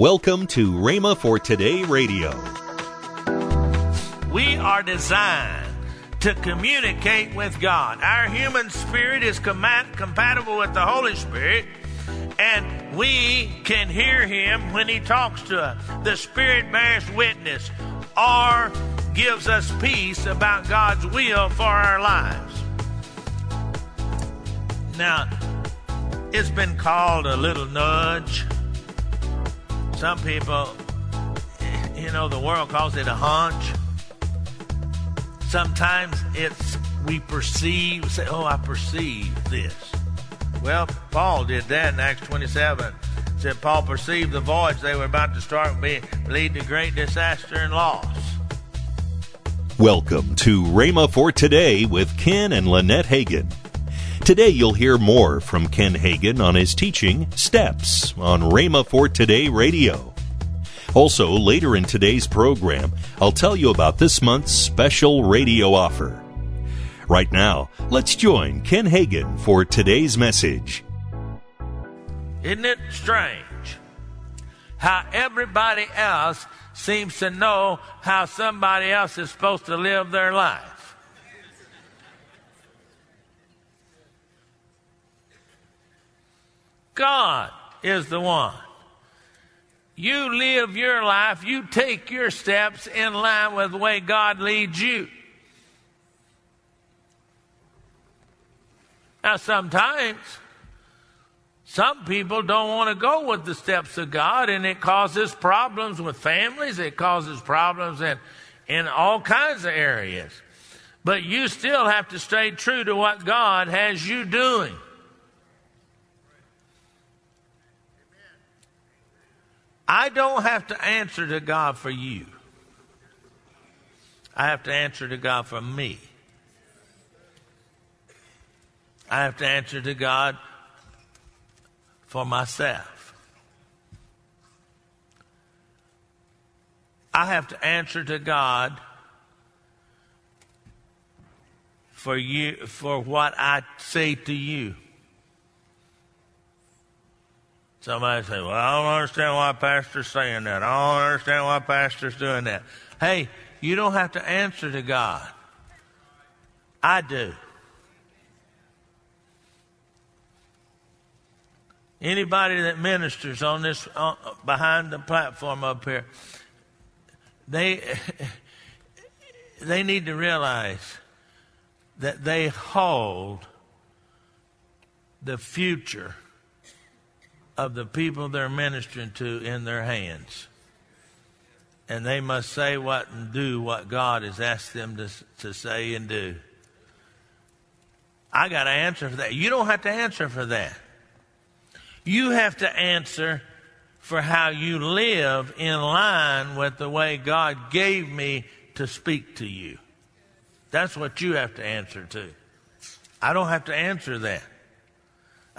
Welcome to Rhema for Today Radio. We are designed to communicate with God. Our human spirit is com- compatible with the Holy Spirit, and we can hear Him when He talks to us. The Spirit bears witness or gives us peace about God's will for our lives. Now, it's been called a little nudge some people, you know, the world calls it a hunch. Sometimes it's we perceive, say, oh, I perceive this. Well, Paul did that in Acts 27. Said Paul perceived the voyage they were about to start would lead to great disaster and loss. Welcome to Rhema for Today with Ken and Lynette Hagin. Today you'll hear more from Ken Hagin on his teaching, Steps, on Rhema for Today Radio. Also, later in today's program, I'll tell you about this month's special radio offer. Right now, let's join Ken Hagin for today's message. Isn't it strange how everybody else seems to know how somebody else is supposed to live their life? God is the one. You live your life, you take your steps in line with the way God leads you. Now, sometimes some people don't want to go with the steps of God, and it causes problems with families, it causes problems in, in all kinds of areas. But you still have to stay true to what God has you doing. I don't have to answer to God for you. I have to answer to God for me. I have to answer to God for myself. I have to answer to God for you for what I say to you. Somebody say, Well, I don't understand why Pastor's saying that. I don't understand why Pastor's doing that. Hey, you don't have to answer to God. I do. Anybody that ministers on this, uh, behind the platform up here, they, they need to realize that they hold the future of the people they're ministering to in their hands. And they must say what and do what God has asked them to, to say and do. I got to answer for that. You don't have to answer for that. You have to answer for how you live in line with the way God gave me to speak to you. That's what you have to answer to. I don't have to answer that.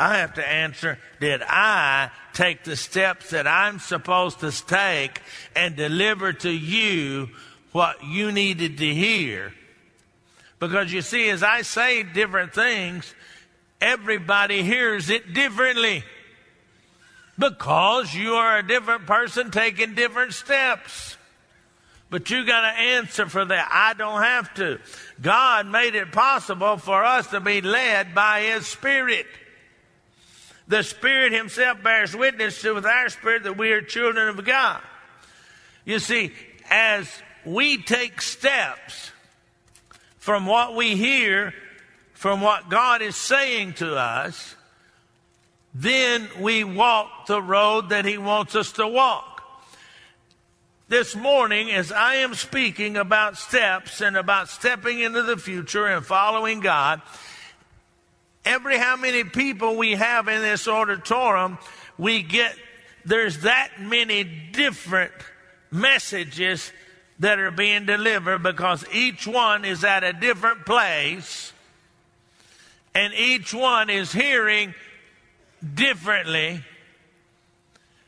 I have to answer, did I take the steps that I'm supposed to take and deliver to you what you needed to hear? Because you see, as I say different things, everybody hears it differently. Because you are a different person taking different steps. But you got to answer for that. I don't have to. God made it possible for us to be led by His Spirit. The Spirit Himself bears witness to with our spirit that we are children of God. You see, as we take steps from what we hear, from what God is saying to us, then we walk the road that He wants us to walk. This morning, as I am speaking about steps and about stepping into the future and following God, every how many people we have in this auditorium, we get, there's that many different messages that are being delivered because each one is at a different place and each one is hearing differently.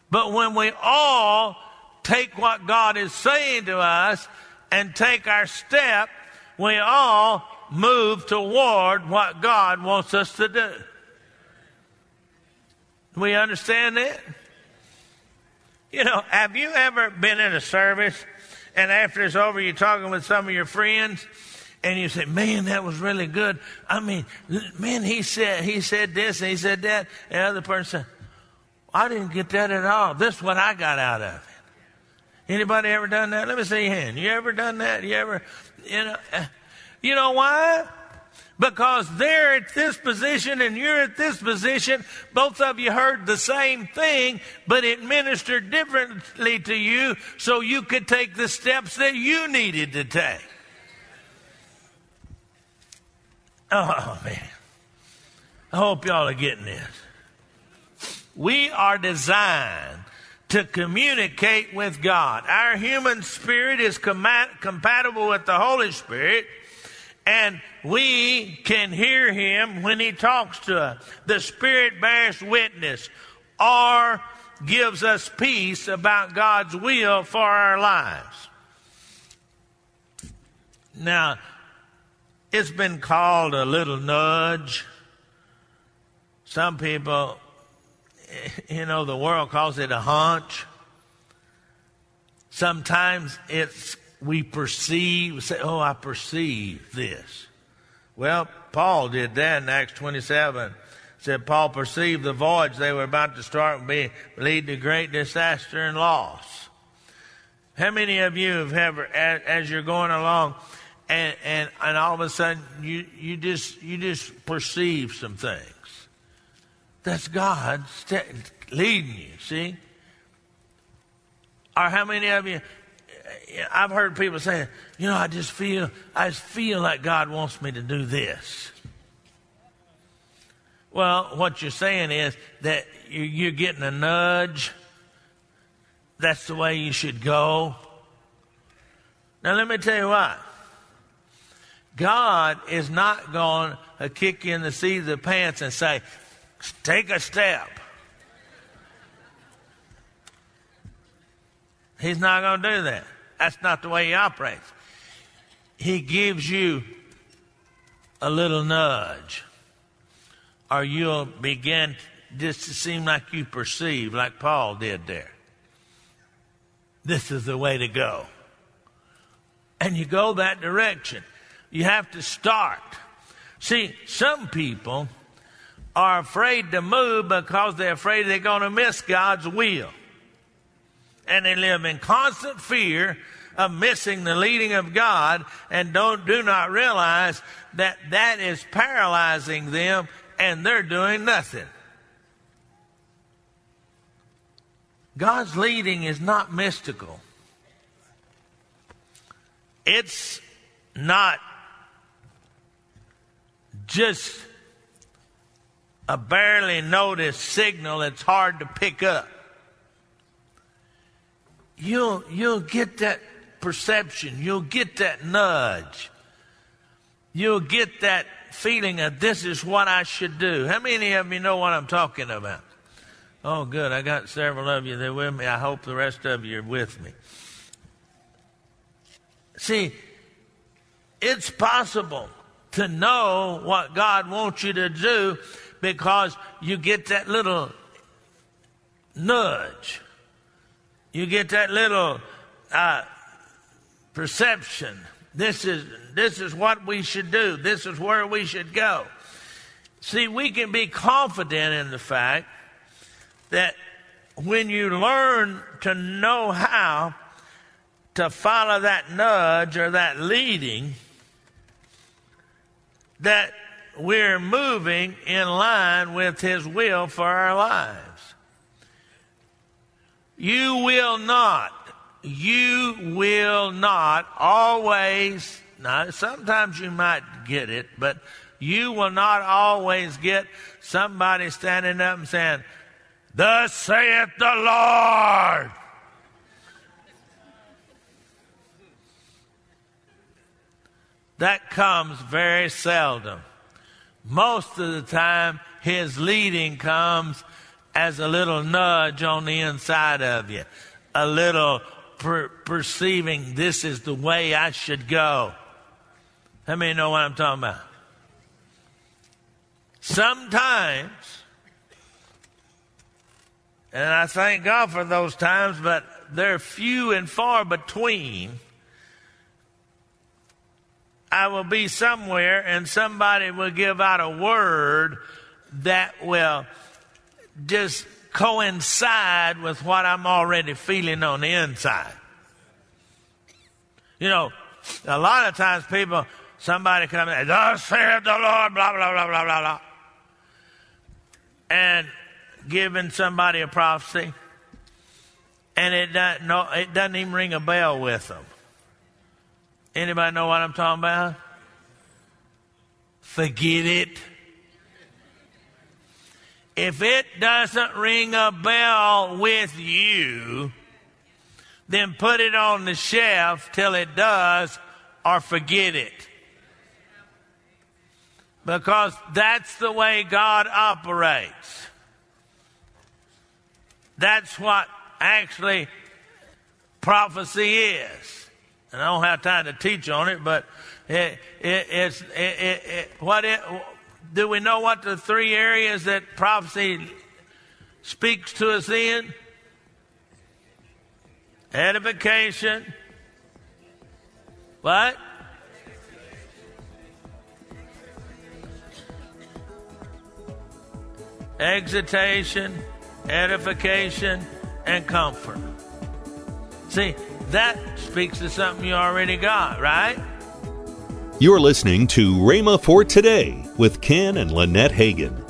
But when we all take what God is saying to us and take our step, we all move toward what God wants us to do. We understand that? You know, have you ever been in a service and after it's over, you're talking with some of your friends and you say, man, that was really good. I mean, man, he said, he said this and he said that. And the other person said, I didn't get that at all. This is what I got out of it. Anybody ever done that? Let me see your hand. You ever done that? You ever, you know, you know why? Because they're at this position and you're at this position. Both of you heard the same thing, but it ministered differently to you so you could take the steps that you needed to take. Oh, man. I hope y'all are getting this. We are designed to communicate with God. Our human spirit is com- compatible with the Holy Spirit, and we can hear Him when He talks to us. The Spirit bears witness or gives us peace about God's will for our lives. Now, it's been called a little nudge. Some people, you know, the world calls it a hunch. Sometimes it's we perceive, say, oh, I perceive this. Well, Paul did that in Acts 27. Said Paul perceived the voyage they were about to start would be lead to great disaster and loss. How many of you have ever, as, as you're going along, and, and, and all of a sudden you, you just you just perceive some things. That's God leading you, see? Or how many of you I've heard people saying, you know, I just feel I just feel like God wants me to do this. Well, what you're saying is that you're getting a nudge. That's the way you should go. Now, let me tell you what. God is not going to kick you in the seat of the pants and say, take a step. He's not going to do that. That's not the way he operates. He gives you a little nudge, or you'll begin just to seem like you perceive, like Paul did there. This is the way to go. And you go that direction. You have to start. See, some people are afraid to move because they're afraid they're going to miss God's will. And they live in constant fear of missing the leading of God and don't, do not realize that that is paralyzing them and they're doing nothing. God's leading is not mystical. It's not just a barely noticed signal that's hard to pick up. You'll, you'll get that perception. You'll get that nudge. You'll get that feeling of this is what I should do. How many of you know what I'm talking about? Oh, good. I got several of you there with me. I hope the rest of you are with me. See, it's possible to know what God wants you to do because you get that little nudge. You get that little uh, perception. This is, this is what we should do. This is where we should go. See, we can be confident in the fact that when you learn to know how to follow that nudge or that leading, that we're moving in line with His will for our lives. You will not, you will not always, now sometimes you might get it, but you will not always get somebody standing up and saying, Thus saith the Lord. That comes very seldom. Most of the time, his leading comes as a little nudge on the inside of you, a little per- perceiving this is the way I should go. How many know what I'm talking about? Sometimes And I thank God for those times, but they're few and far between. I will be somewhere and somebody will give out a word that will just coincide with what I'm already feeling on the inside. You know, a lot of times people, somebody comes and thus saith the Lord, blah, blah, blah, blah, blah, blah. And giving somebody a prophecy, and it doesn't, no, it doesn't even ring a bell with them. Anybody know what I'm talking about? Forget it. If it doesn't ring a bell with you, then put it on the shelf till it does or forget it. Because that's the way God operates. That's what actually prophecy is. And I don't have time to teach on it, but it, it, it's it, what it, do we know what the three areas that prophecy speaks to us in? Edification. What? Exhortation, edification, and comfort. See, that speaks to something you already got, right? You're listening to Rhema for Today with Ken and Lynette Hagin.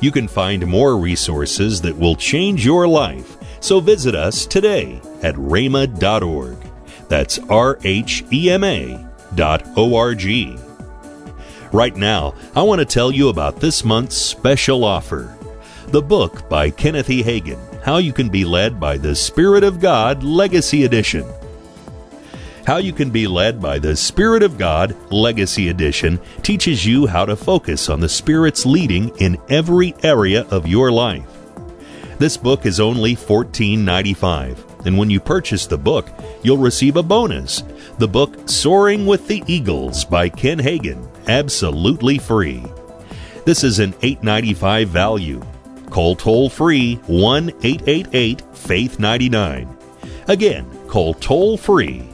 You can find more resources that will change your life, so visit us today at rhema.org. That's R H E M A dot O R G. Right now, I want to tell you about this month's special offer the book by Kenneth E. Hagin, How You Can Be Led by the Spirit of God Legacy Edition. How You Can Be Led by the Spirit of God Legacy Edition teaches you how to focus on the Spirit's leading in every area of your life. This book is only $14.95, and when you purchase the book, you'll receive a bonus the book Soaring with the Eagles by Ken Hagin, absolutely free. This is an $8.95 value. Call toll free 1 888 Faith 99. Again, call toll free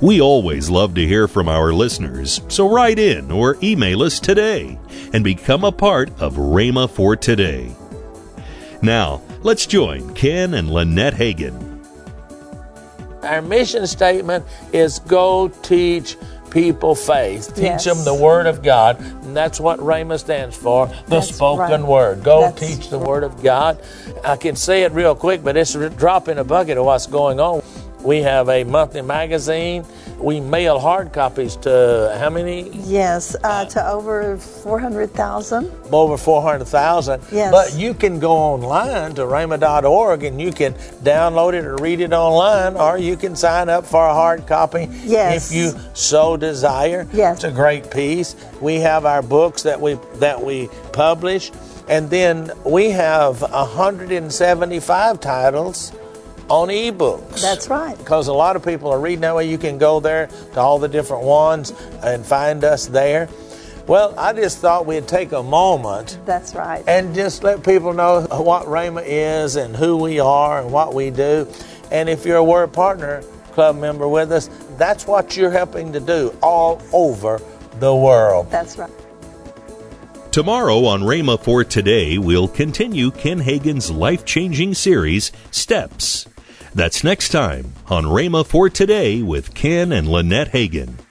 We always love to hear from our listeners, so write in or email us today and become a part of Rhema for Today. Now, let's join Ken and Lynette Hagin. Our mission statement is go teach people faith. Teach Yes. them the Word of God. And that's what Rhema stands for the That's spoken right. Word. Go That's teach the Word of God. I can say it real quick, but it's a drop in a bucket of what's going on. We have a monthly magazine. We mail hard copies to how many? Yes, uh, to over 400,000. Over 400,000. Yes. But you can go online to rhema.org and you can download it or read it online, or you can sign up for a hard copy Yes. if you so desire. Yes. It's a great piece. We have our books that we that we publish, and then we have 175 titles on ebooks. That's right. Because a lot of people are reading that way. You can go there to all the different ones and find us there. Well, I just thought we'd take a moment That's right. and just let people know what Rhema is and who we are and what we do. And if you're a Word Partner Club member with us, that's what you're helping to do all over the world. That's right. Tomorrow on Rhema for Today, we'll continue Ken Hagin's life changing series, Steps. That's next time on Rhema for Today with Ken and Lynette Hagin.